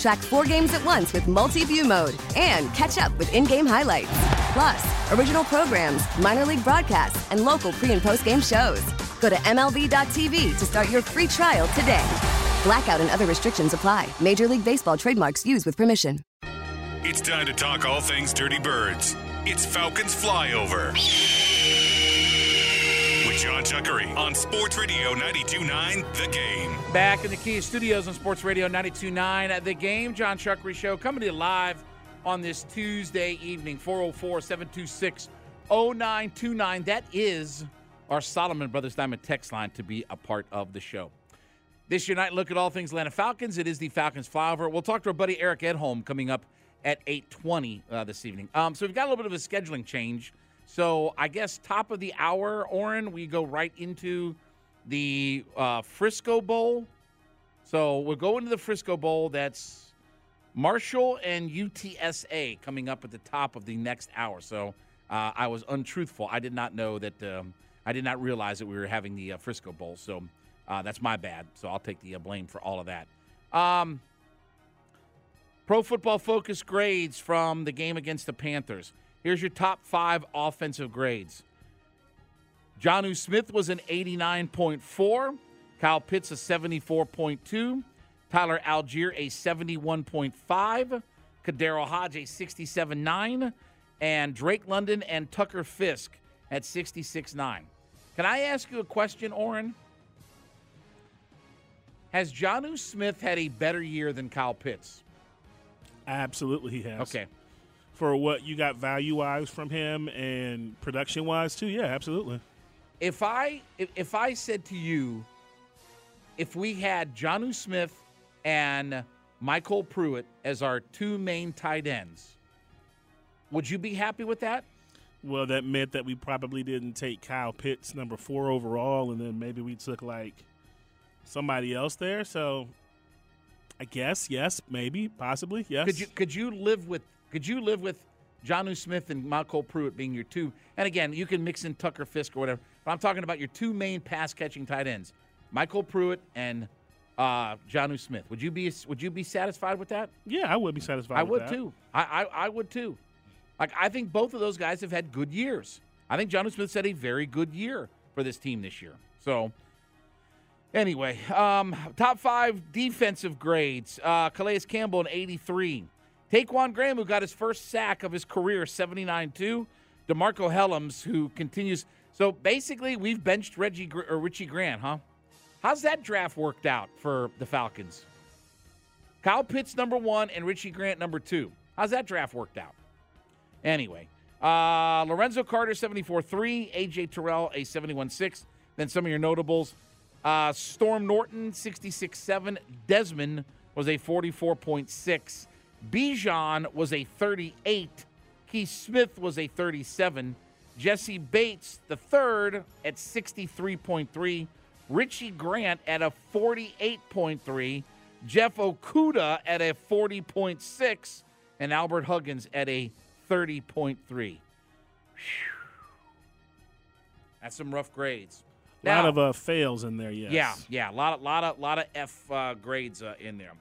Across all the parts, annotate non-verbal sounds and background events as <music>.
Track four games at once with multi view mode and catch up with in game highlights. Plus, original programs, minor league broadcasts, and local pre and post game shows. Go to MLB.tv to start your free trial today. Blackout and other restrictions apply. Major League Baseball trademarks used with permission. It's time to talk all things Dirty Birds. It's Falcons Flyover. John Chuckery on Sports Radio 92.9 The Game. Back in the Kia Studios on Sports Radio 92.9 The Game. John Chuckery Show coming to you live on this Tuesday evening, 404 726 0929. That is our Solomon Brothers Diamond text line to be a part of the show. This your night look at all things Atlanta Falcons. It is the Falcons flyover. We'll talk to our buddy Eric Edholm coming up at 8:20 uh, this evening. Um, so we've got a little bit of a scheduling change. So I guess top of the hour, Oren, we go right into the uh, Frisco Bowl. So we'll go into the Frisco Bowl. That's Marshall and UTSA coming up at the top of the next hour. So uh, I was untruthful. I did not know that. Um, I did not realize that we were having the uh, Frisco Bowl. So uh, that's my bad. So I'll take the uh, blame for all of that. Um, Pro Football Focus grades from the game against the Panthers. Here's your top five offensive grades. Jonnu Smith was an 89.4. Kyle Pitts a 74.2. Tyler Allgeier a 71.5. KhaDarel Hodge a 67.9. And Drake London and Tucker Fisk at 66.9. Can I ask you a question, Oren? Has Jonnu Smith had a better year than Kyle Pitts? Absolutely, he has. Okay. For what you got value wise from him and production wise too, yeah, absolutely. If I if, if I said to you, if we had Jonnu Smith and MyCole Pruitt as our two main tight ends, would you be happy with that? Well, that meant that we probably didn't take Kyle Pitts number four overall, and then maybe we took like somebody else there. So, I guess yes, maybe, possibly yes. Could you could you live with could you live with Jonnu Smith and MyCole Pruitt being your two? And again, you can mix in Tucker Fisk or whatever. But I'm talking about your two main pass catching tight ends, MyCole Pruitt and uh, Jonnu Smith. Would you be would you be satisfied with that? Yeah, I would be satisfied. I with would that. too. I, I I would too. Like I think both of those guys have had good years. I think Jonnu Smith had a very good year for this team this year. So anyway, um, top five defensive grades. Uh, Calais Campbell an 83. Ta'Quon Graham, who got his first sack of his career, 79-2. DeMarco Hellams, who continues. So basically, we've benched Reggie or Richie Grant, huh? How's that draft worked out for the Falcons? Kyle Pitts number one and Richie Grant number two. How's that draft worked out? Anyway, uh, Lorenzo Carter 74-3, AJ Terrell a 71-6. Then some of your notables: uh, Storm Norton 66-7, Desmond was a 44.6, Bijan was a 38, Keith Smith was a 37, Jessie Bates the third at 63.3, Richie Grant at a 48.3, Jeff Okudah at a 40.6, and Albert Huggins at a 30.3. That's some rough grades. A lot of uh, fails in there. Yes. yeah, yeah, a lot of lot of lot of F uh, grades uh, in there.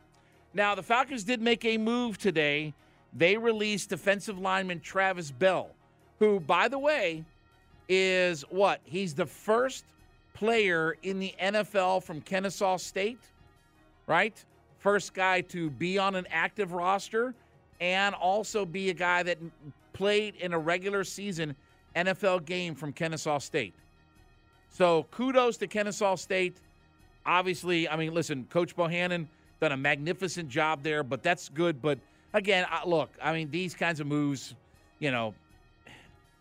Now the Falcons did make a move today. They released defensive lineman Travis Bell, who, by the way, is what? He's the first player in the NFL from Kennesaw State, right? First guy to be on an active roster and also be a guy that played in a regular season NFL game from Kennesaw State. So kudos to Kennesaw State. Obviously, I mean, listen, Coach Bohannon done a magnificent job there, but that's good. But again, look, I mean, these kinds of moves, you know,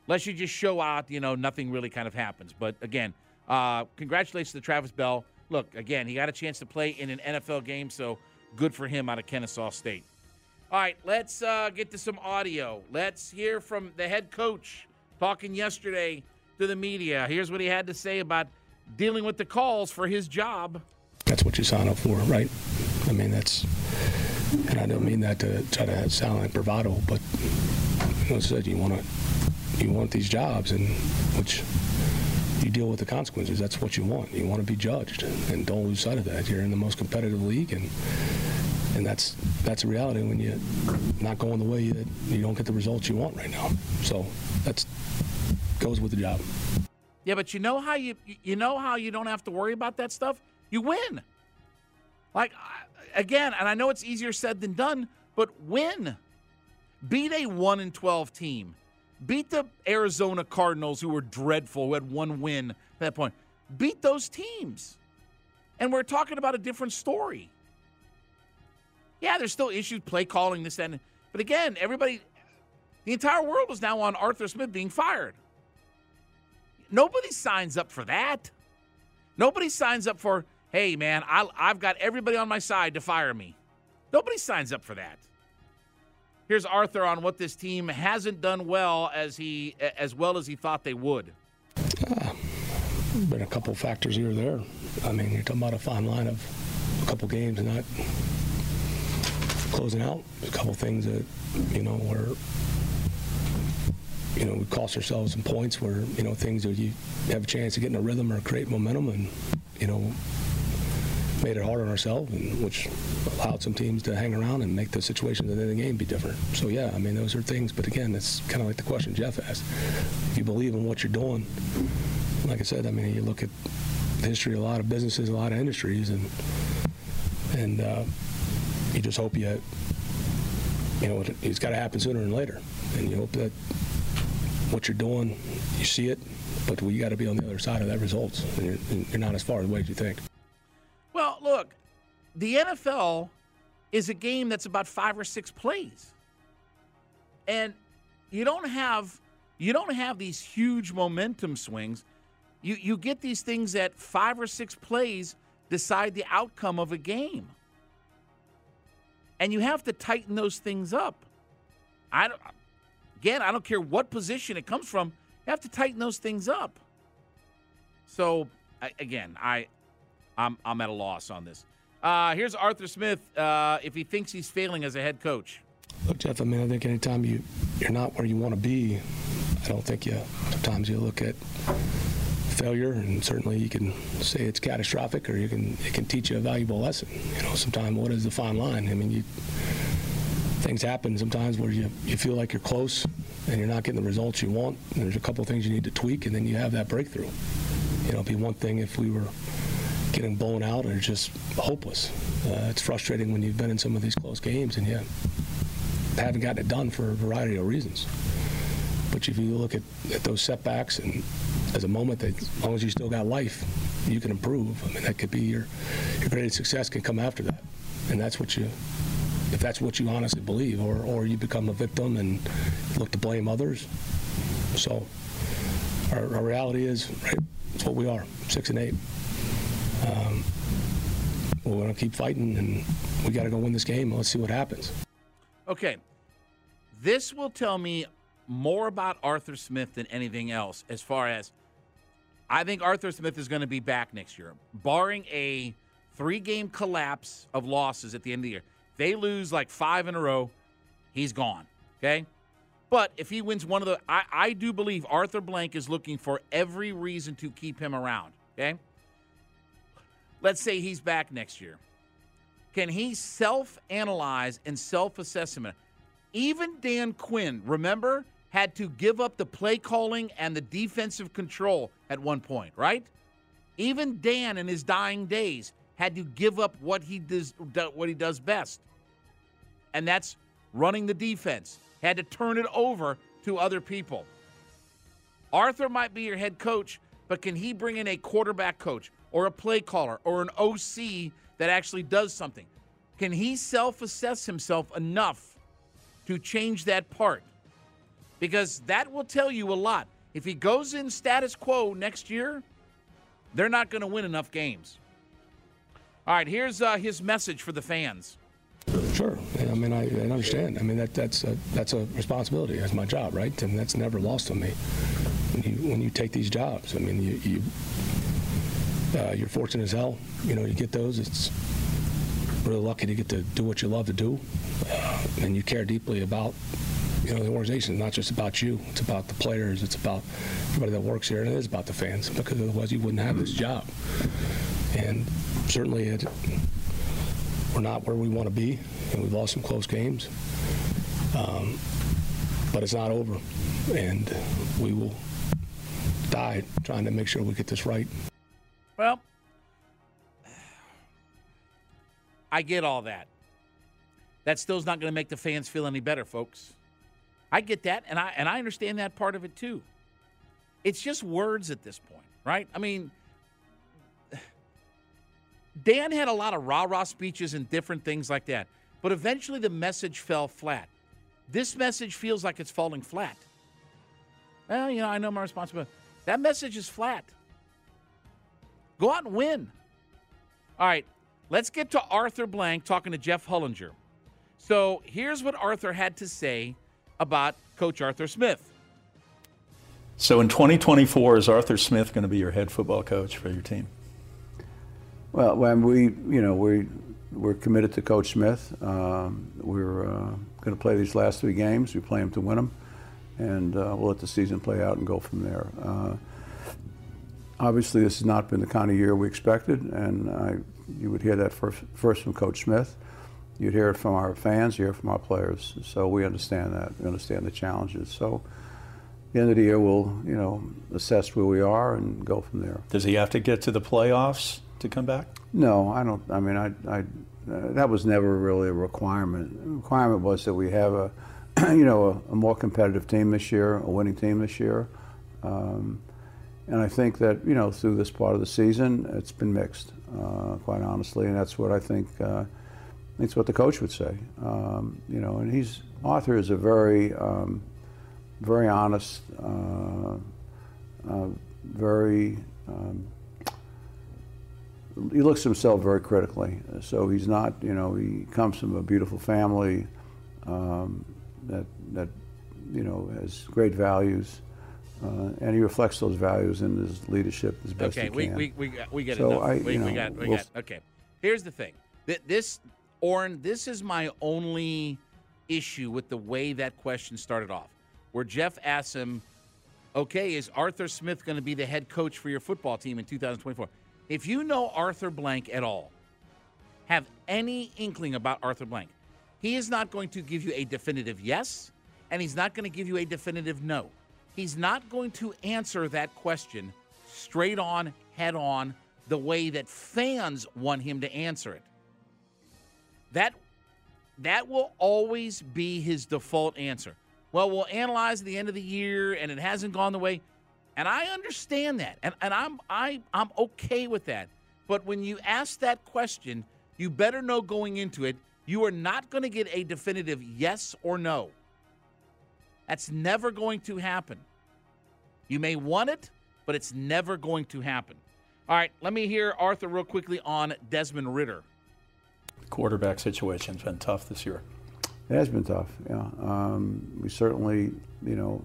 unless you just show out, you know, nothing really kind of happens. But again, uh, congratulations to Travis Bell. Look, again, he got a chance to play in an NFL game, so good for him out of Kennesaw State. All right, let's uh, get to some audio. Let's hear from the head coach talking yesterday to the media. Here's what he had to say about dealing with the calls for his job. That's what you sign up for, right? I mean, that's, and I don't mean that to try to sound like bravado, but you know, said you want to, you want these jobs, and which you deal with the consequences. That's what you want. You want to be judged, and don't lose sight of that. You're in the most competitive league, and and that's that's a reality when you're not going the way that you don't get the results you want right now. So that's goes with the job. Yeah, but you know how you you know how you don't have to worry about that stuff. You win. Like again, and I know it's easier said than done, but win. Beat a one and twelve team. Beat the Arizona Cardinals, who were dreadful, who had one win at that point. Beat those teams. And we're talking about a different story. Yeah, there's still issues, play calling, this, and but again, everybody, the entire world is now on Arthur Smith being fired. Nobody signs up for that. Nobody signs up for, hey, man, I, I've got everybody on my side to fire me. Nobody signs up for that. Here's Arthur on what this team hasn't done well as he as well as he thought they would. Uh, been a couple factors here or there. I mean, you're talking about a fine line of a couple games not closing out. A couple things that you know were you know we cost ourselves some points where you know things that you have a chance of getting a rhythm or create momentum and you know made it hard on ourselves, and which allowed some teams to hang around and make the situations in the end of the game be different. So yeah, I mean those are things. But again, it's kind of like the question Jeff asked. If you believe in what you're doing, like I said, I mean you look at the history a lot of businesses, a lot of industries, and and uh, you just hope you you know it's got to happen sooner than later, and you hope that what you're doing, you see it, but we got to be on the other side of that results. And you're, you're not as far away as you think. Well, look, the NFL is a game that's about five or six plays. And you don't have you don't have these huge momentum swings. You you get these things that five or six plays decide the outcome of a game. And you have to tighten those things up. I don't again, I don't care what position it comes from. You have to tighten those things up. So again, I I'm, I'm at a loss on this. Uh, here's Arthur Smith uh, if he thinks he's failing as a head coach. Look, Jeff, I mean, I think anytime you, you're not where you want to be, I don't think you, sometimes you look at failure, and certainly you can say it's catastrophic or you can, it can teach you a valuable lesson. You know, sometimes what is the fine line? I mean, you, things happen sometimes where you, you feel like you're close and you're not getting the results you want. There's a couple things you need to tweak, and then you have that breakthrough. You know, it'd be one thing if we were getting blown out or just hopeless. Uh, it's frustrating when you've been in some of these close games and you haven't gotten it done for a variety of reasons. But if you look at, at those setbacks and as a moment that as long as you still got life, you can improve. I mean, that could be your your greatest success can come after that, and that's what you if that's what you honestly believe, or or you become a victim and look to blame others. So our, our reality is right. It's what we are, six and eight um, we're going to keep fighting, and we got to go win this game. Let's see what happens. Okay. This will tell me more about Arthur Smith than anything else as far as I think Arthur Smith is going to be back next year, barring a three game collapse of losses at the end of the year. They lose like five in a row, he's gone. Okay. But if he wins one of the, I, I do believe Arthur Blank is looking for every reason to keep him around. Okay. Let's say he's back next year. Can he self analyze and self assessment? Even Dan Quinn, remember, had to give up the play calling and the defensive control at one point, right? Even Dan in his dying days had to give up what he does what he does best. And that's running the defense. Had to turn it over to other people. Arthur might be your head coach, but can he bring in a quarterback coach or a play caller or an OC that actually does something? Can he self assess himself enough to change that part? Because that will tell you a lot. If he goes in status quo next year, they're not going to win enough games. All right, here's uh, his message for the fans. Sure. I mean, I, I understand. I mean, that that's a, that's a responsibility. That's my job, right? And that's never lost on me. When you when you take these jobs, I mean, you, you uh, you're fortunate as hell. You know, you get those. It's really lucky to get to do what you love to do, uh, and you care deeply about you know the organization. It's not just about you. It's about the players. It's about everybody that works here, and it is about the fans. Because otherwise, you wouldn't have this job. And certainly, it, we're not where we want to be, and we've lost some close games. Um, but it's not over, and we will die trying to make sure we get this right. Well, <sighs> I get all that. That still's not going to make the fans feel any better, folks. I get that, and I and I understand that part of it too. It's just words at this point, right? I mean, <sighs> Dan had a lot of rah rah speeches and different things like that, but eventually the message fell flat. This message feels like it's falling flat. Well, you know, I know my responsibility. That message is flat. Go out and win. All right, let's get to Arthur Blank talking to Jeff Hullinger. So here's what Arthur had to say about Coach Arthur Smith. So in 2024, is Arthur Smith going to be your head football coach for your team? Well, when we, you know, we we're committed to Coach Smith. Um, we're uh, going to play these last three games. We play them to win them, and uh, we'll let the season play out and go from there. Uh, obviously, this has not been the kind of year we expected, and I, you would hear that first, first from Coach Smith. You'd hear it from our fans, you hear it from our players. So we understand that. We understand the challenges. So at the end of the year, we'll, you know, assess where we are and go from there. Does he have to get to the playoffs to come back? No, I don't. I mean, I, I uh, that was never really a requirement. The requirement was that we have a, <clears throat> you know, a, a more competitive team this year, a winning team this year. Um, and I think that, you know, through this part of the season, it's been mixed, uh, quite honestly. And that's what I think, uh, that's what the coach would say. Um, you know, and he's, Arthur is a very, um, very honest, uh, uh very, um, he looks at himself very critically. So he's not, you know, he comes from a beautiful family um, that, that, you know, has great values. Uh, and he reflects those values in his leadership as best okay, he we, can. we, we, we get it So enough. I- we, you we know, got, we we'll- got. Okay. Here's the thing. This, Orrin, this is my only issue with the way that question started off, where Jeff asked him, okay, is Arthur Smith going to be the head coach for your football team in 2024? If you know Arthur Blank at all, have any inkling about Arthur Blank, he is not going to give you a definitive yes, and he's not going to give you a definitive no. He's not going to answer that question straight on, head on, the way that fans want him to answer it. That that will always be his default answer. Well, we'll analyze at the end of the year and it hasn't gone the way. And I understand that. And, and I'm I I'm okay with that. But when you ask that question, you better know going into it, you are not going to get a definitive yes or no. That's never going to happen. You may want it, but it's never going to happen. All right, let me hear Arthur real quickly on Desmond Ridder. The Quarterback situation's been tough this year. It has been tough, yeah. Um, we certainly, you know,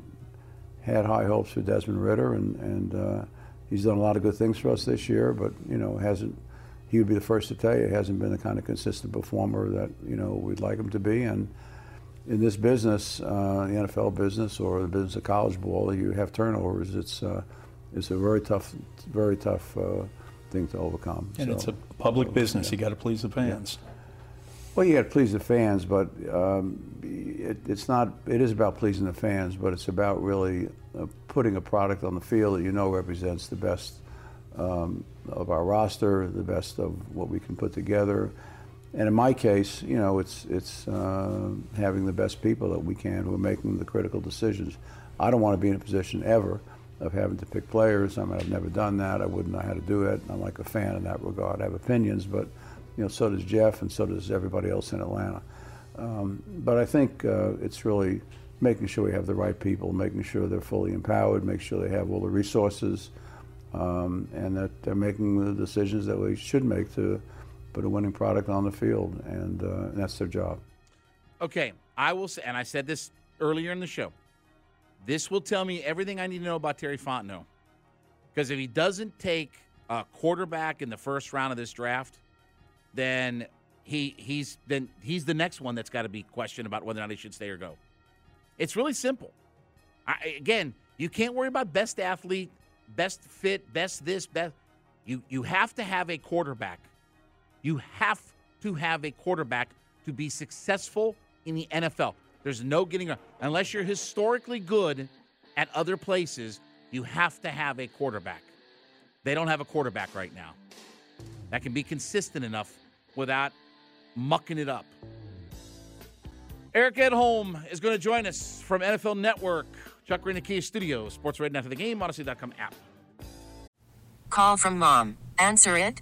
had high hopes for Desmond Ridder, and, and uh, he's done a lot of good things for us this year, but, you know, hasn't, he would be the first to tell you, hasn't been the kind of consistent performer that, you know, we'd like him to be. And in this business, uh, the NFL business or the business of college ball, you have turnovers. It's, uh, it's a very tough, very tough uh, thing to overcome. And So- it's a public so, business. yeah. You got to please the fans. Well, you got to please the fans, but um, it, it's not. It is about pleasing the fans, but it's about really uh, putting a product on the field that you know represents the best um, of our roster, the best of what we can put together. And in my case, you know, it's it's uh, having the best people that we can who are making the critical decisions. I don't want to be in a position ever of having to pick players. I mean, I've never done that. I wouldn't know how to do it. I'm like a fan in that regard. I have opinions, but you know, so does Jeff, and so does everybody else in Atlanta. Um, but I think uh, it's really making sure we have the right people, making sure they're fully empowered, make sure they have all the resources, um, and that they're making the decisions that we should make to put a winning product on the field, and, uh, that's their job. Okay, I will say, and I said this earlier in the show. This will tell me everything I need to know about Terry Fontenot. Because if he doesn't take a quarterback in the first round of this draft, then he he's then he's the next one that's got to be questioned about whether or not he should stay or go. It's really simple. I, again, you can't worry about best athlete, best fit, best this, best. You you have to have a quarterback. You have to have a quarterback to be successful in the NFL. There's no getting around. Unless you're historically good at other places, you have to have a quarterback. They don't have a quarterback right now that can be consistent enough without mucking it up. Eric Edholm is going to join us from NFL Network, Chuck Green, the Kia Studio, Sports Radio After the Game, Audacy.com app. Call from mom. Answer it.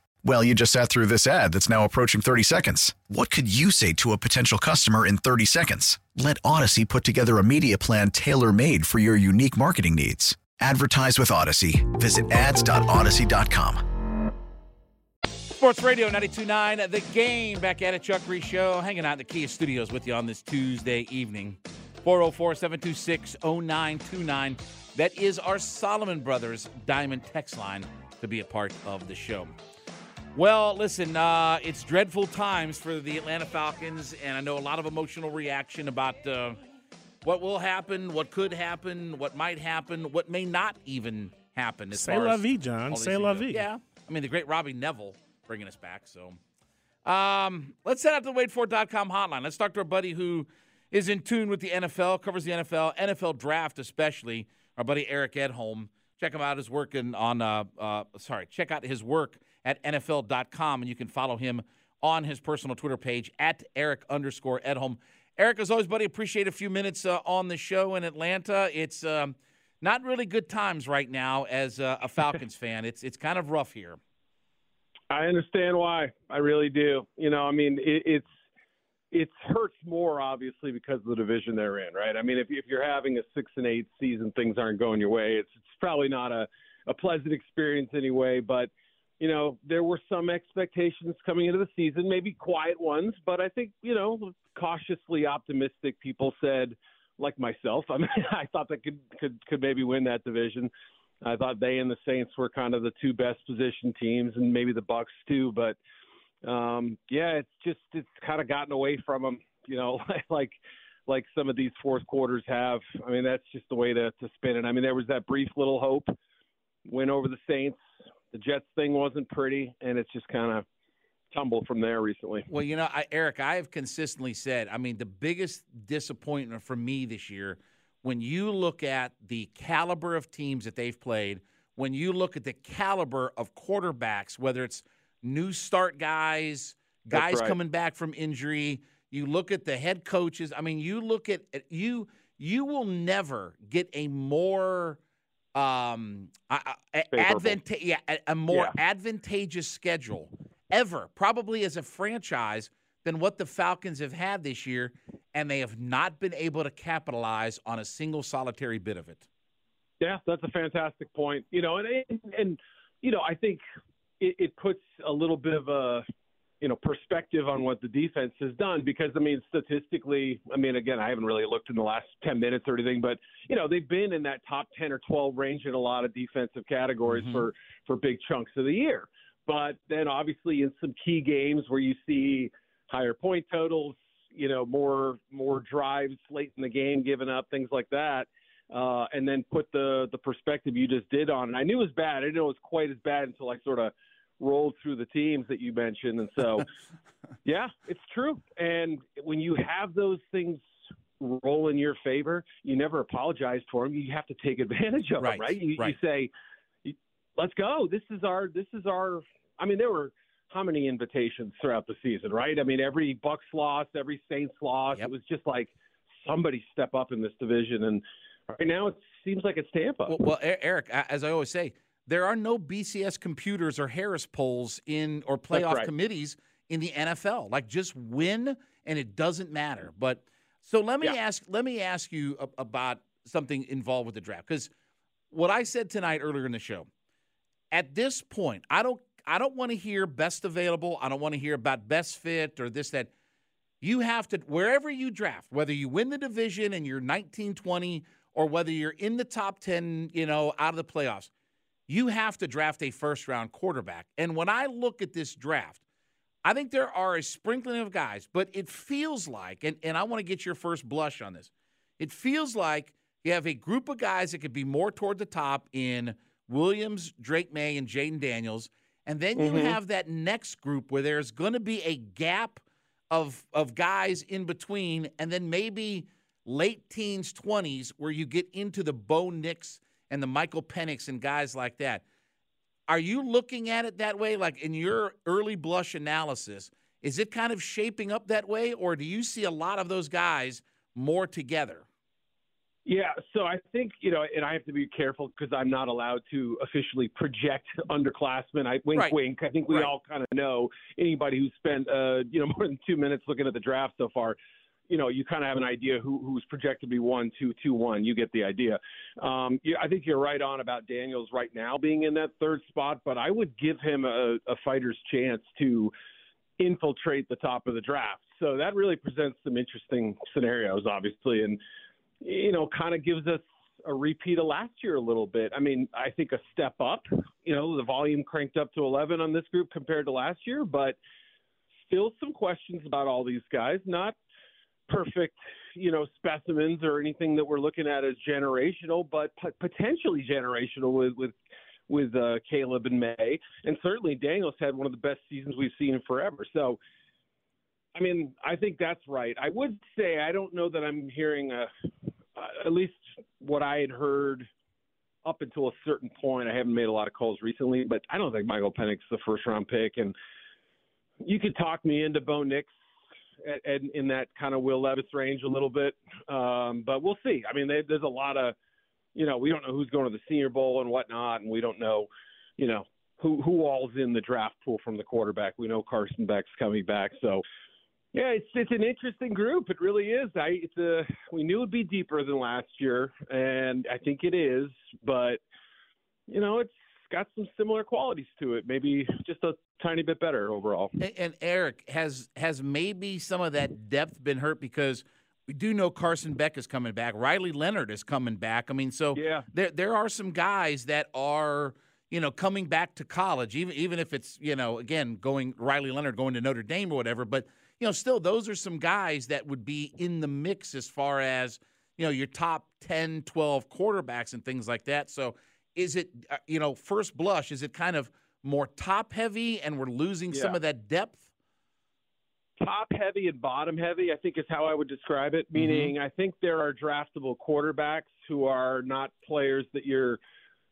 Well, you just sat through this ad that's now approaching 30 seconds. What could you say to a potential customer in 30 seconds? Let Audacy put together a media plan tailor made for your unique marketing needs. Advertise with Audacy. Visit ads.audacy.com. Sports Radio 929, The Game, back at it. Chuckery Show, hanging out in the Kia Studios with you on this Tuesday evening. 404 726 0929. That is our Solomon Brothers Diamond text line to be a part of the show. Well, listen, uh, it's dreadful times for the Atlanta Falcons, and I know a lot of emotional reaction about uh, what will happen, what could happen, what might happen, what may not even happen. Say la vie, John. Say la vie. Yeah, I mean the great Robbie Nevil bringing us back. So, um, let's head out to the WadeFord.com hotline. Let's talk to our buddy who is in tune with the NFL, covers the NFL, NFL draft especially. Our buddy Eric Edholm. Check him out. His work in, on uh, uh, sorry, check out his work at NFL.com, and you can follow him on his personal Twitter page at Eric underscore Edholm. Eric, as always, buddy, appreciate a few minutes uh, on the show in Atlanta. It's um, not really good times right now as uh, a Falcons <laughs> fan. It's it's kind of rough here. I understand why. I really do. You know, I mean, it, it's it hurts more obviously because of the division they're in, right? I mean, if if you're having a six and eight season, things aren't going your way. It's it's probably not a a pleasant experience anyway. But you know, there were some expectations coming into the season, maybe quiet ones, but I think you know, cautiously optimistic people said, like myself. <laughs> I mean, I thought they could could could maybe win that division. I thought they and the Saints were kind of the two best positioned teams, and maybe the Bucs too. But um, yeah, it's just it's kind of gotten away from them, you know, <laughs> like like some of these fourth quarters have. I mean, that's just the way to to spin it. I mean, there was that brief little hope win over the Saints. The Jets thing wasn't pretty, and it's just kind of tumbled from there recently. Well, you know, I, Eric, I have consistently said, I mean, the biggest disappointment for me this year, when you look at the caliber of teams that they've played, when you look at the caliber of quarterbacks, whether it's new start guys, guys right. coming back from injury, you look at the head coaches. I mean, you look at at- you. You will never get a more um, a- a- advanta- yeah, a, a more Yeah. advantageous schedule ever, probably as a franchise, than what the Falcons have had this year, and they have not been able to capitalize on a single solitary bit of it. Yeah, that's a fantastic point. You know, and and, and you know, I think it, it puts a little bit of a you know perspective on what the defense has done because I mean statistically I mean again I haven't really looked in the last 10 minutes or anything but you know they've been in that top 10 or 12 range in a lot of defensive categories mm-hmm. for for big chunks of the year. But then obviously in some key games where you see higher point totals you know more more drives late in the game given up things like that uh and then put the the perspective you just did on it. I knew it was bad. I didn't know it was quite as bad until I sort of rolled through the teams that you mentioned. And so, <laughs> yeah, it's true. And when you have those things roll in your favor, you never apologize for them. You have to take advantage of right, them, right? You, right? you say, let's go. This is our, this is our, I mean, there were how many invitations throughout the season, right? I mean, every Bucs loss, every Saints loss, yep. it was just like somebody step up in this division. And right now it seems like it's Tampa. Well, well Eric, as I always say, there are no BCS computers or Harris polls in or playoff right. committees in the NFL. Like just win and it doesn't matter. But so let me yeah. ask let me ask you about something involved with the draft cuz what I said tonight earlier in the show. At this point, I don't I don't want to hear best available. I don't want to hear about best fit or this that you have to wherever you draft, whether you win the division and you're 1920 or whether you're in the top 10, you know, out of the playoffs you have to draft a first round quarterback. And when I look at this draft, I think there are a sprinkling of guys, but it feels like, and, and I want to get your first blush on this, it feels like you have a group of guys that could be more toward the top in Williams, Drake Maye, and Jayden Daniels. And then you mm-hmm. have that next group where there's going to be a gap of, of guys in between, and then maybe late teens, 20s, where you get into the Bo Nix and the Michael Penix and guys like that. Are you looking at it that way? Like in your early blush analysis, is it kind of shaping up that way, or do you see a lot of those guys more together? Yeah, so I think you know, and I have to be careful because I'm not allowed to officially project <laughs> underclassmen. I wink, right. wink. I think we right. all kind of know anybody who's spent uh, you know <laughs> more than two minutes looking at the draft so far you know, you kind of have an idea who, who's projected to be one, two, two, one. You get the idea. Um, yeah, I think you're right on about Daniels right now being in that third spot, but I would give him a, a fighter's chance to infiltrate the top of the draft. So that really presents some interesting scenarios, obviously, and you know, kind of gives us a repeat of last year a little bit. I mean, I think a step up. You know, the volume cranked up to 11 on this group compared to last year, but still some questions about all these guys. Not perfect, you know, specimens or anything that we're looking at as generational, but p- potentially generational with with with uh, Caleb and Maye, and certainly Daniels had one of the best seasons we've seen in forever. So, I mean, I think that's right. I would say I don't know that I'm hearing a, uh, at least what I had heard up until a certain point. I haven't made a lot of calls recently, but I don't think Michael Penix is the first round pick, and you could talk me into Bo Nix at, at, in that kind of Will Levis range a little bit. Um, but we'll see. I mean, they, there's a lot of, you know, we don't know who's going to the Senior Bowl and whatnot, and we don't know, you know, who who all's in the draft pool from the quarterback. We know Carson Beck's coming back, so yeah, it's it's an interesting group. It really is. I it's a we knew it'd be deeper than last year, and I think it is. But you know, it's got some similar qualities to it. Maybe just a tiny bit better overall. And, and, Eric has has maybe some of that depth been hurt because we do know Carson Beck is coming back. Riley Leonard is coming back. I mean, so yeah. there there are some guys that are you know coming back to college, even even if it's you know again going Riley Leonard going to Notre Dame or whatever. But you know, still those are some guys that would be in the mix as far as you know your top 10, 12 quarterbacks and things like that. So is it uh, you know first blush is it kind of more top heavy and we're losing yeah. some of that depth? Top heavy and bottom heavy, I think is how I would describe it. Mm-hmm. Meaning, I think there are draftable quarterbacks who are not players that you're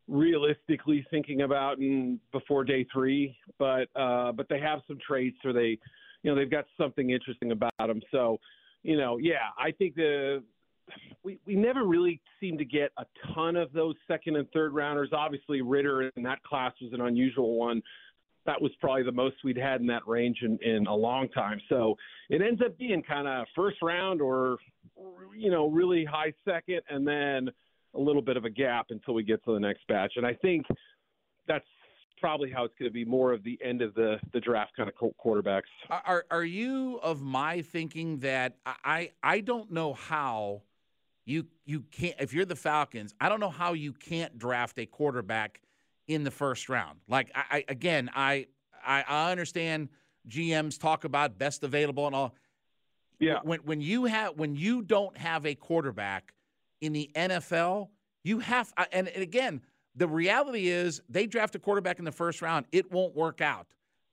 realistically thinking about in before day three, but uh, but they have some traits or they, you know, they've got something interesting about them. So, you know, yeah, I think the we, we never really seem to get a ton of those second and third rounders. Obviously, Ridder in that class was an unusual one. That was probably the most we'd had in that range in, in a long time. So it ends up being kind of first round or, you know, really high second, and then a little bit of a gap until we get to the next batch. And I think that's probably how it's going to be more of the end of the the draft kind of quarterbacks. Are are you of my thinking that I I don't know how you you can't if you're the Falcons, I don't know how you can't draft a quarterback in the first round. Like I, I again, I, I I understand GMs talk about best available and all. Yeah. When when you have when you don't have a quarterback in the NFL, you have and, and again, the reality is they draft a quarterback in the first round, it won't work out.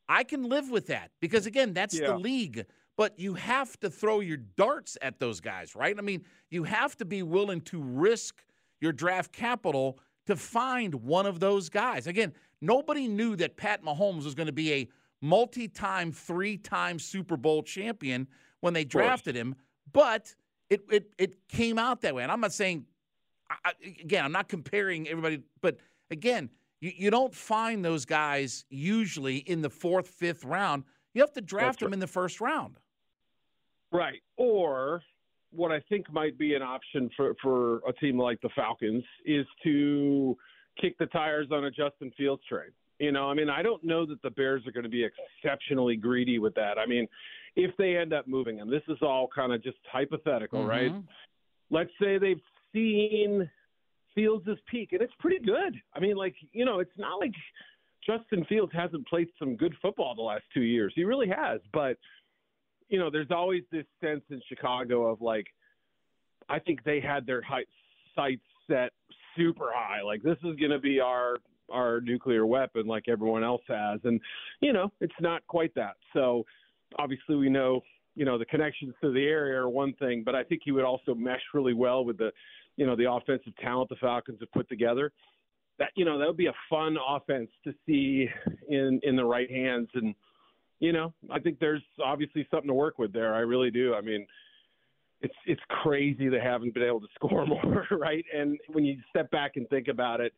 I can live with that because again, that's yeah. the league. But you have to throw your darts at those guys, right? I mean, you have to be willing to risk your draft capital to find one of those guys. Again, nobody knew that Pat Mahomes was going to be a multi-time, three-time Super Bowl champion when they drafted him, but it it it came out that way. And I'm not saying I, again, I'm not comparing everybody, but again, you, you don't find those guys usually in the fourth, fifth round. You have to draft That's them right. in the first round. Right. Or what I think might be an option for, for a team like the Falcons is to kick the tires on a Justin Fields trade. You know, I mean, I don't know that the Bears are going to be exceptionally greedy with that. I mean, if they end up moving him, this is all kind of just hypothetical, mm-hmm. right? Let's say they've seen Fields' peak, and it's pretty good. I mean, like, you know, it's not like Justin Fields hasn't played some good football the last two years. He really has. But, you know, there's always this sense in Chicago of like, I think they had their height, sights set super high. Like, this is going to be our our nuclear weapon like everyone else has. And you know it's not quite that. So obviously we know you know the connections to the area are one thing but i think he would also mesh really well with the you know the offensive talent the falcons have put together. That you know that would be a fun offense to see in in the right hands. And you know i think there's obviously something to work with there i really do i mean it's it's crazy they haven't been able to <laughs> score more right and when you step back and think about it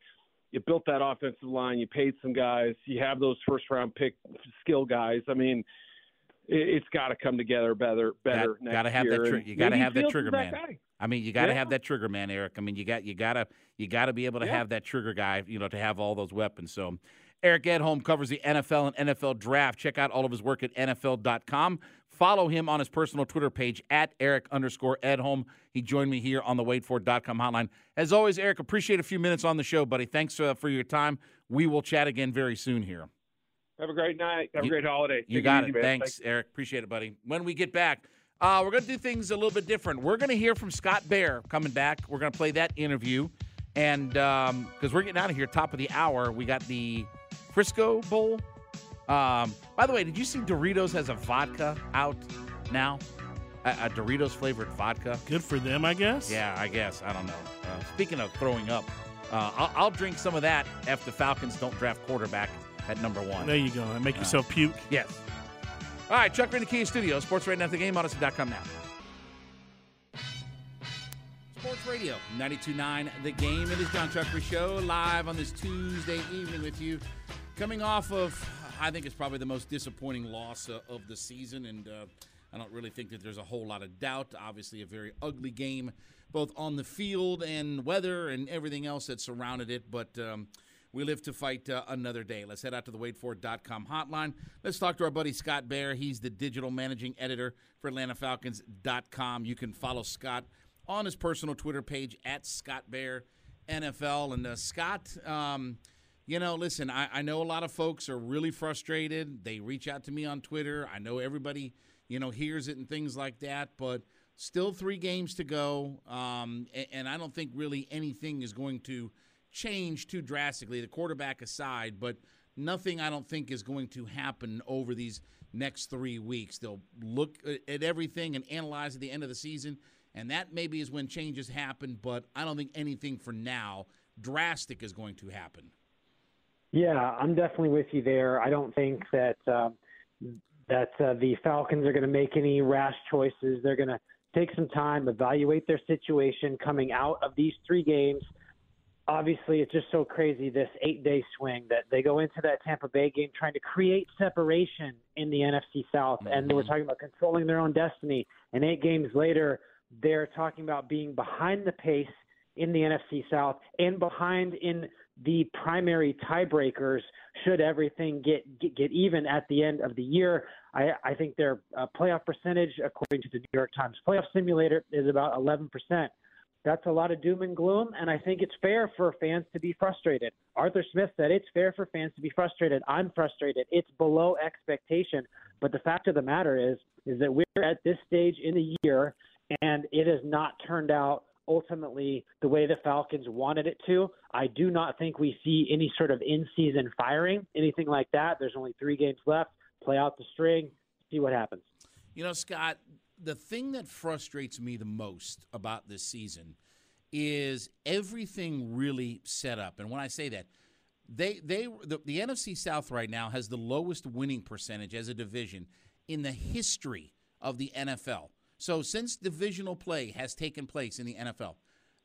you built that offensive line, you paid some guys, you have those first round pick skill guys. I mean, it, has got to come together better. Better. Got, gotta have that. Tri- you got to have that trigger man. I mean, you got to yeah. have that trigger man, Eric. I mean, you got you got to you got to be able to yeah. have that trigger guy. You know, to have all those weapons. So. Eric Edholm covers the NFL and NFL draft. Check out all of his work at NFL.com. Follow him on his personal Twitter page at Eric underscore Edholm. He joined me here on the WadeFord.com hotline. As always, Eric, appreciate a few minutes on the show, buddy. Thanks uh, for your time. We will chat again very soon here. Have a great night. Have you, a great holiday. You Take got it. it. Thanks, Thanks, Eric. Appreciate it, buddy. When we get back, uh, we're going to do things a little bit different. We're going to hear from Scott Bair coming back. We're going to play that interview. And because um, we're getting out of here, top of the hour, we got the Frisco Bowl. Um, by the way, did you see Doritos has a vodka out now? A, a, Doritos flavored vodka. Good for them, I guess. Yeah, I guess. I don't know. Uh, speaking of throwing up, uh, I'll, I'll, drink some of that if the Falcons don't draft quarterback at number one. There you go. And make uh, yourself puke. Yes. All right, Chuck Rennie Kia Studio, Sports Radio at the game, Audacy.com now. Radio 92.9 The Game. It is John Chuckery Show live on this Tuesday evening with you. Coming off of, I think it's probably the most disappointing loss uh, of the season, and uh, I don't really think that there's a whole lot of doubt. Obviously, a very ugly game, both on the field and weather and everything else that surrounded it, but. Um, we live to fight uh, another day. Let's head out to the WadeFord.com hotline. Let's talk to our buddy Scott Bair. He's the digital managing editor for AtlantaFalcons.com. You can follow Scott on his personal Twitter page at Scott Bair NFL. And uh, Scott, um, you know, listen, I, I know a lot of folks are really frustrated. They reach out to me on Twitter. I know everybody, you know, hears it and things like that, but still three games to go. Um, and, and I don't think really anything is going to change too drastically, the quarterback aside, but nothing I don't think is going to happen over these next three weeks. They'll look at everything and analyze at the end of the season, and that maybe is when changes happen, but I don't think anything for now drastic is going to happen. Yeah, I'm definitely with you there. I don't think that uh, that uh, the Falcons are going to make any rash choices. They're going to take some time, evaluate their situation coming out of these three games. Obviously, it's just so crazy this eight-day swing that they go into that Tampa Bay game trying to create separation in the NFC South, mm-hmm. and we're talking about controlling their own destiny. And eight games later, they're talking about being behind the pace in the NFC South and behind in the primary tiebreakers should everything get, get, get even at the end of the year. I, I think their uh, playoff percentage, according to the New York Times playoff simulator, is about 11%. That's a lot of doom and gloom, and I think it's fair for fans to be frustrated. Arthur Smith said it's fair for fans to be frustrated. I'm frustrated. It's below expectation, but the fact of the matter is, is that we're at this stage in the year, and it has not turned out ultimately the way the Falcons wanted it to. I do not think we see any sort of in season firing, anything like that. There's only three games left. Play out the string, see what happens. You know, Scott, the thing that frustrates me the most about this season is everything really set up. And when I say that, they they the, the NFC South right now has the lowest winning percentage as a division in the history of the NFL. So since divisional play has taken place in the NFL,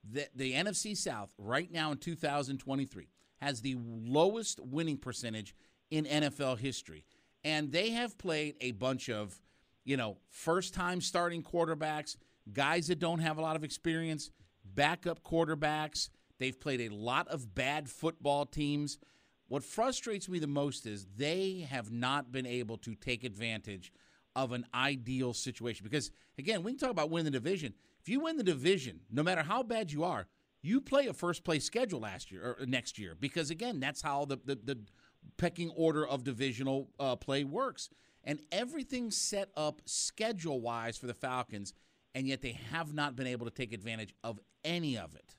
the, the NFC South right now in 2023 has the lowest winning percentage in NFL history. And they have played a bunch of, you know, first time starting quarterbacks, guys that don't have a lot of experience, backup quarterbacks. They've played a lot of bad football teams. What frustrates me the most is they have not been able to take advantage of an ideal situation. Because again, we can talk about winning the division. If you win the division, no matter how bad you are, you play a first place schedule last year or next year. Because again, that's how the the, the pecking order of divisional uh, play works. And everything's set up schedule wise for the Falcons, and yet they have not been able to take advantage of any of it.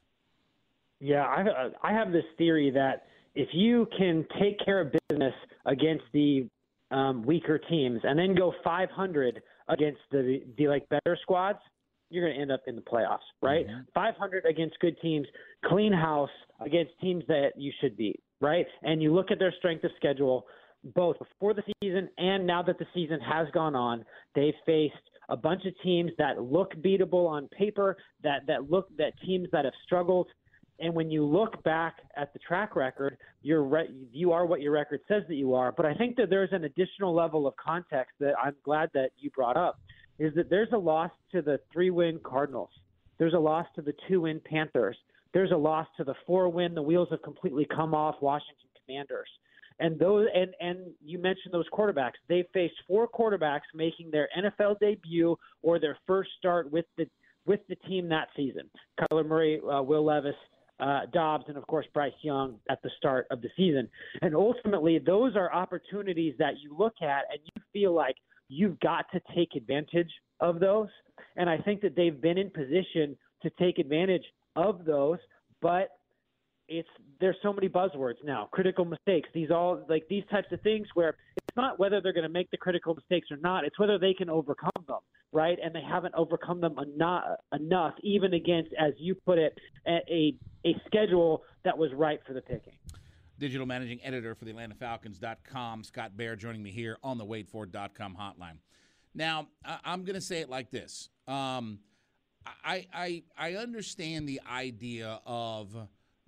Yeah, I, I have this theory that if you can take care of business against the um, weaker teams and then go 500 against the the like better squads, you're going to end up in the playoffs, right? Mm-hmm. 500 against good teams, clean house against teams that you should beat, right? And you look at their strength of schedule both before the season and now that the season has gone on, they've faced a bunch of teams that look beatable on paper, that that look that teams that have struggled and when you look back at the track record, you're re- you are what your record says that you are. But I think that there's an additional level of context that I'm glad that you brought up is that there's a loss to the three win Cardinals. There's a loss to the two win Panthers. There's a loss to the four win. The wheels have completely come off Washington Commanders. And those and and you mentioned those quarterbacks. They faced four quarterbacks making their NFL debut or their first start with the with the team that season. Kyler Murray, uh, Will Levis, uh, Dobbs, and of course Bryce Young at the start of the season. And ultimately, those are opportunities that you look at and you feel like you've got to take advantage of those. And I think that they've been in position to take advantage of those, but it's there's so many buzzwords now critical mistakes these all like these types of things where it's not whether they're going to make the critical mistakes or not it's whether they can overcome them right and they haven't overcome them enough enough even against as you put it a a schedule that was ripe for the picking digital managing editor for the Atlanta Falcons.com Scott Bair joining me here on the WadeFord.com hotline now I'm going to say it like this um, I, I I understand the idea of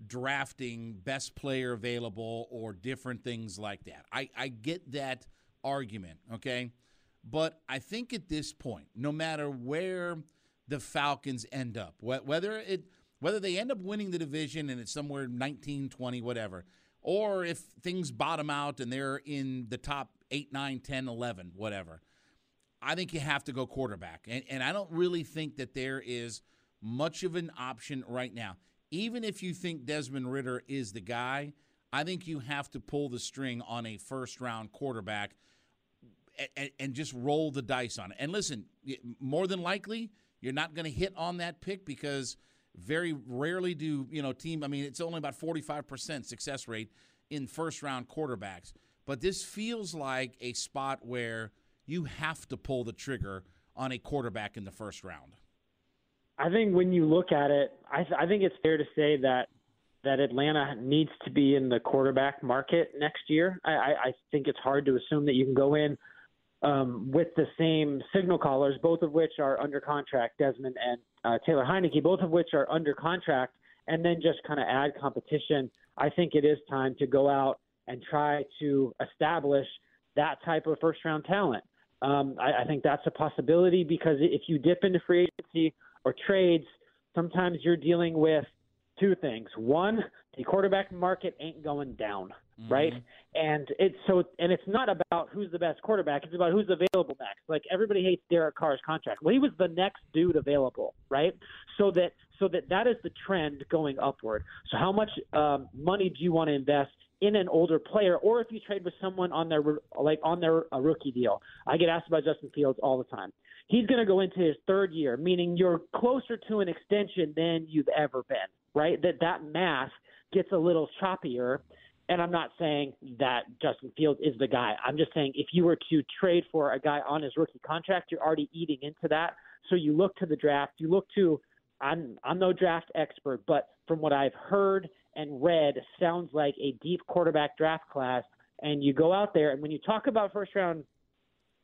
drafting best player available or different things like that. I, I get that argument, okay? But I think at this point, no matter where the Falcons end up, whether it whether they end up winning the division and it's somewhere 19, 20, whatever, or if things bottom out and they're in the top 8, 9, 10, 11, whatever, I think you have to go quarterback. And, and I don't really think that there is much of an option right now even if you think Desmond Ridder is the guy, I think you have to pull the string on a first round quarterback and, and just roll the dice on it. And listen, more than likely, you're not going to hit on that pick because very rarely do, you know, team, I mean, it's only about 45% success rate in first round quarterbacks. But this feels like a spot where you have to pull the trigger on a quarterback in the first round. I think when you look at it, I, th- I think it's fair to say that that Atlanta needs to be in the quarterback market next year. I, I, I think it's hard to assume that you can go in um, with the same signal callers, both of which are under contract, Desmond and uh, Taylor Heinicke, both of which are under contract, and then just kind of add competition. I think it is time to go out and try to establish that type of first round talent. Um, I, I think that's a possibility because if you dip into free agency or trades, sometimes you're dealing with two things. One, the quarterback market ain't going down, mm-hmm. right? And it's so and it's not about who's the best quarterback, it's about who's available next. Like everybody hates Derek Carr's contract. Well, he was the next dude available, right? So that so that that is the trend going upward. So how much um, money do you want to invest in an older player, or if you trade with someone on their like on their a rookie deal? I get asked about Justin Fields all the time. He's going to go into his third year, meaning you're closer to an extension than you've ever been, right? That that math gets a little choppier. And I'm not saying that Justin Fields is the guy. I'm just saying if you were to trade for a guy on his rookie contract, you're already eating into that. So you look to the draft, you look to I'm I'm no draft expert, but from what I've heard and read, sounds like a deep quarterback draft class. And you go out there, and when you talk about first round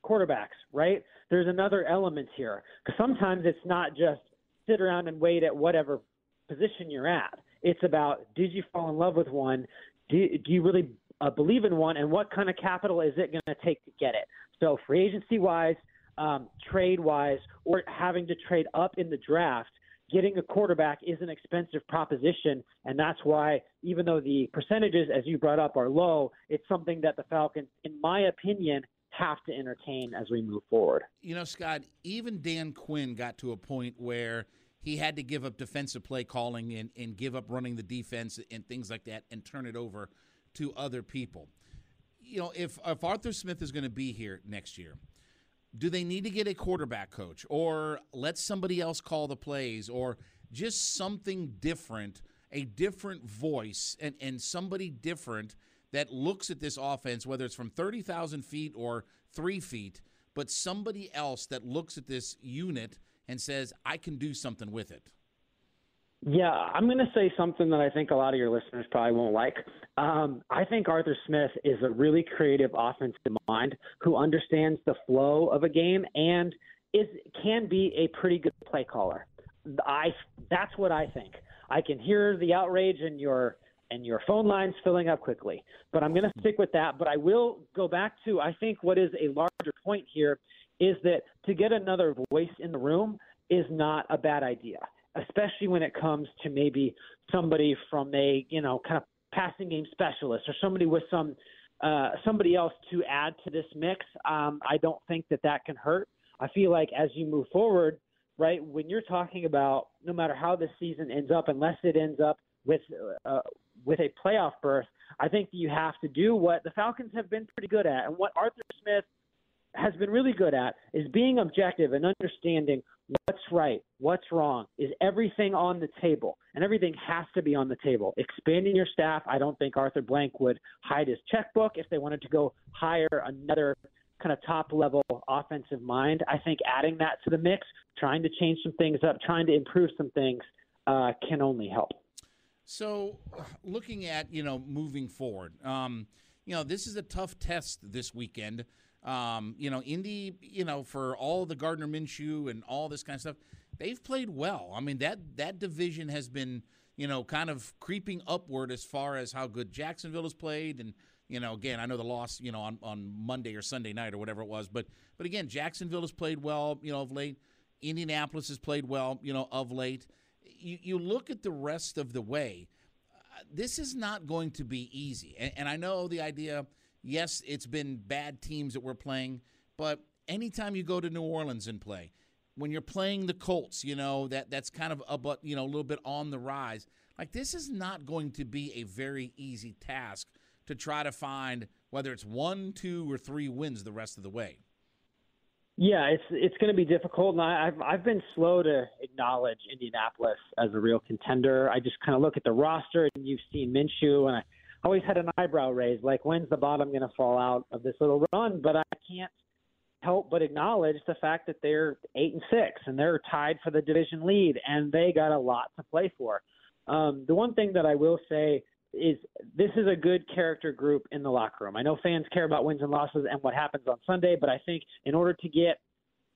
quarterbacks, right? There's another element here because sometimes it's not just sit around and wait at whatever position you're at. It's about did you fall in love with one? Do, do you really uh, believe in one? And what kind of capital is it going to take to get it? So free agency wise, um, trade wise, or having to trade up in the draft getting a quarterback is an expensive proposition, and that's why even though the percentages, as you brought up, are low, it's something that the Falcons, in my opinion, have to entertain as we move forward. You know, Scott, even Dan Quinn got to a point where he had to give up defensive play calling and, and give up running the defense and things like that and turn it over to other people. You know, if if Arthur Smith is going to be here next year, do they need to get a quarterback coach or let somebody else call the plays or just something different, a different voice and, and somebody different that looks at this offense, whether it's from 30,000 feet or three feet, but somebody else that looks at this unit and says, I can do something with it? Yeah, I'm going to say something that I think a lot of your listeners probably won't like. Um, I think Arthur Smith is a really creative offensive mind who understands the flow of a game and is can be a pretty good play caller. I that's what I think. I can hear the outrage in your and your phone lines filling up quickly, but I'm going to stick with that. But I will go back to I think what is a larger point here is that to get another voice in the room is not a bad idea especially when it comes to maybe somebody from a you know kind of passing game specialist or somebody with some uh, somebody else to add to this mix. Um, I don't think that that can hurt. I feel like as you move forward, right, when you're talking about no matter how this season ends up, unless it ends up with uh, with a playoff berth, I think you have to do what the Falcons have been pretty good at and what Arthur Smith has been really good at is being objective and understanding what's right, what's wrong. Is everything on the table? And everything has to be on the table. Expanding your staff, I don't think Arthur Blank would hide his checkbook if they wanted to go hire another kind of top level offensive mind. I think adding that to the mix, trying to change some things up, trying to improve some things uh, can only help. So, looking at you know moving forward, um, you know this is a tough test this weekend um, you know, Indy, you know, for all the Gardner Minshew and all this kind of stuff, they've played well. I mean, that that division has been, you know, kind of creeping upward as far as how good Jacksonville has played. And, you know, again, I know the loss, you know, on, on Monday or Sunday night or whatever it was, but but again, Jacksonville has played well, you know, of late. Indianapolis has played well, you know, of late. You, you look at the rest of the way. Uh, this is not going to be easy, and, and I know the idea Yes, it's been bad teams that we're playing, but anytime you go to New Orleans and play, when you're playing the Colts, you know that that's kind of a but you know a little bit on the rise. Like this is not going to be a very easy task to try to find whether it's one, two, or three wins the rest of the way. Yeah, it's it's going to be difficult, and I, I've I've been slow to acknowledge Indianapolis as a real contender. I just kind of look at the roster, and you've seen Minshew, and I always had an eyebrow raised, like when's the bottom going to fall out of this little run? But I can't help but acknowledge the fact that they're eight and six and they're tied for the division lead, and they got a lot to play for. Um, the one thing that I will say is this is a good character group in the locker room. I know fans care about wins and losses and what happens on Sunday, but I think in order to get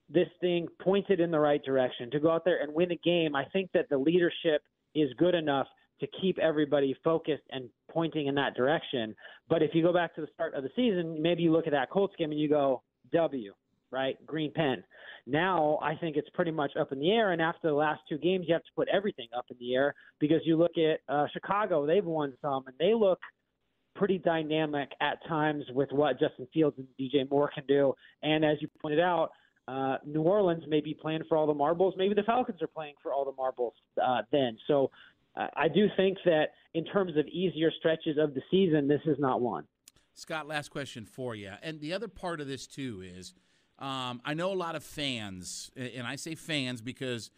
this thing pointed in the right direction, to go out there and win a game, I think that the leadership is good enough to keep everybody focused and pointing in that direction. But if you go back to the start of the season, maybe you look at that Colts game and you go W, right? Green pen. Now I think it's pretty much up in the air, and after the last two games, you have to put everything up in the air because you look at uh, Chicago; they've won some, and they look pretty dynamic at times with what Justin Fields and DJ Moore can do. And as you pointed out, uh, New Orleans may be playing for all the marbles. Maybe the Falcons are playing for all the marbles uh, then. So I do think that in terms of easier stretches of the season, this is not one. Scott, last question for you. And the other part of this, too, is um, I know a lot of fans, and I say fans because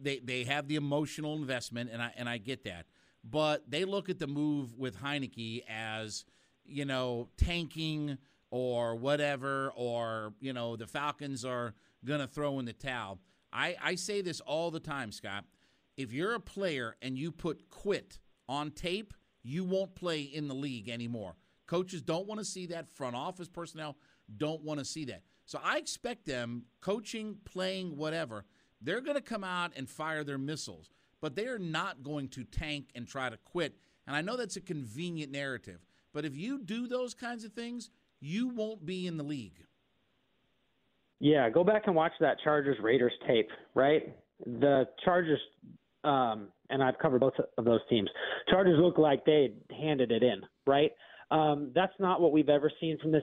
they, they have the emotional investment, and I, and I get that. But they look at the move with Heinicke as, you know, tanking or whatever, or, you know, the Falcons are going to throw in the towel. I, I say this all the time, Scott. If you're a player and you put quit on tape, you won't play in the league anymore. Coaches don't want to see that. Front office personnel don't want to see that. So I expect them, coaching, playing, whatever, they're going to come out and fire their missiles, but they are not going to tank and try to quit. And I know that's a convenient narrative, but if you do those kinds of things, you won't be in the league. Yeah, go back and watch that Chargers Raiders tape, right? The Chargers, um, and I've covered both of those teams. Chargers look like they handed it in, right? Um, that's not what we've ever seen from this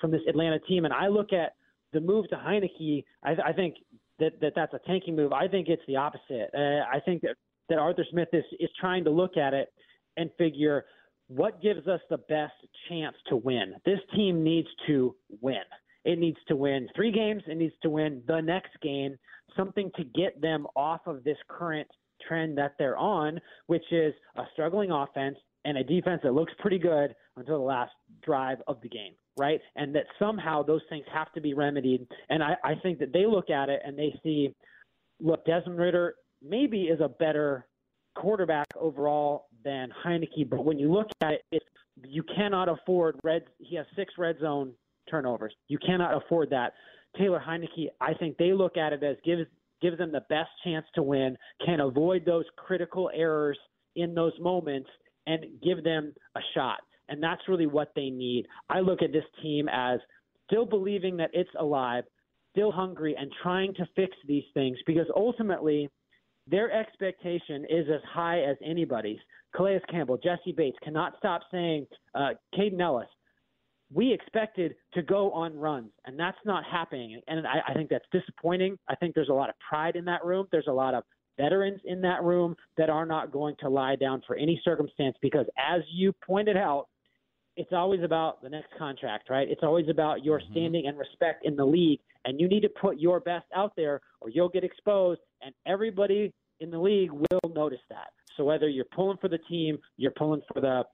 from this Atlanta team. And I look at the move to Heinicke. I, I think that, that that's a tanking move. I think it's the opposite. Uh, I think that, that Arthur Smith is is trying to look at it and figure what gives us the best chance to win. This team needs to win. It needs to win three games. It needs to win the next game. Something to get them off of this current trend that they're on, which is a struggling offense and a defense that looks pretty good until the last drive of the game, right? And that somehow those things have to be remedied. And I, I think that they look at it and they see, look, Desmond Ridder maybe is a better quarterback overall than Heinicke, but when you look at it, it you cannot afford red. He has six red zone turnovers. You cannot afford that. Taylor Heinicke, I think they look at it as gives gives them the best chance to win, can avoid those critical errors in those moments, and give them a shot. And that's really what they need. I look at this team as still believing that it's alive, still hungry, and trying to fix these things because ultimately their expectation is as high as anybody's. Calais Campbell, Jessie Bates cannot stop saying, uh, Kaden Elliss, we expected to go on runs, and that's not happening. And I, I think that's disappointing. I think there's a lot of pride in that room. There's a lot of veterans in that room that are not going to lie down for any circumstance because, as you pointed out, it's always about the next contract, right? It's always about your mm-hmm. standing and respect in the league, and you need to put your best out there or you'll get exposed, and everybody in the league will notice that. So whether you're pulling for the team, you're pulling for the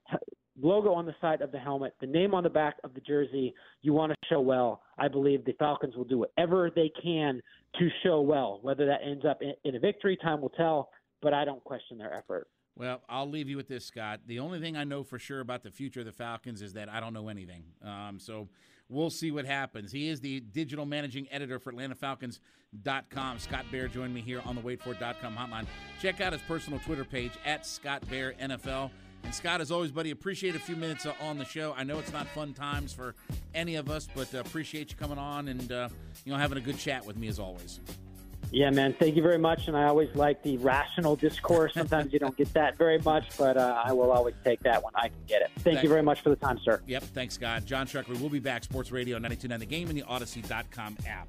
logo on the side of the helmet, the name on the back of the jersey, you want to show well. I believe the Falcons will do whatever they can to show well. Whether that ends up in, in a victory, time will tell, but I don't question their effort. Well, I'll leave you with this, Scott. The only thing I know for sure about the future of the Falcons is that I don't know anything. Um, so we'll see what happens. He is the digital managing editor for AtlantaFalcons.com. Scott Bair joined me here on the WaitFor.com hotline. Check out his personal Twitter page at Scott Bair NFL. And Scott, as always, buddy, appreciate a few minutes uh, on the show. I know it's not fun times for any of us, but uh, appreciate you coming on and uh, you know having a good chat with me as always. Yeah, man. Thank you very much. And I always like the rational discourse. Sometimes you don't get that very much, but uh, I will always take that when I can get it. Thank thanks. you very much for the time, sir. Yep. Thanks, Scott. John Chuckery will be back. Sports Radio 929 The Game and the Audacy.com app.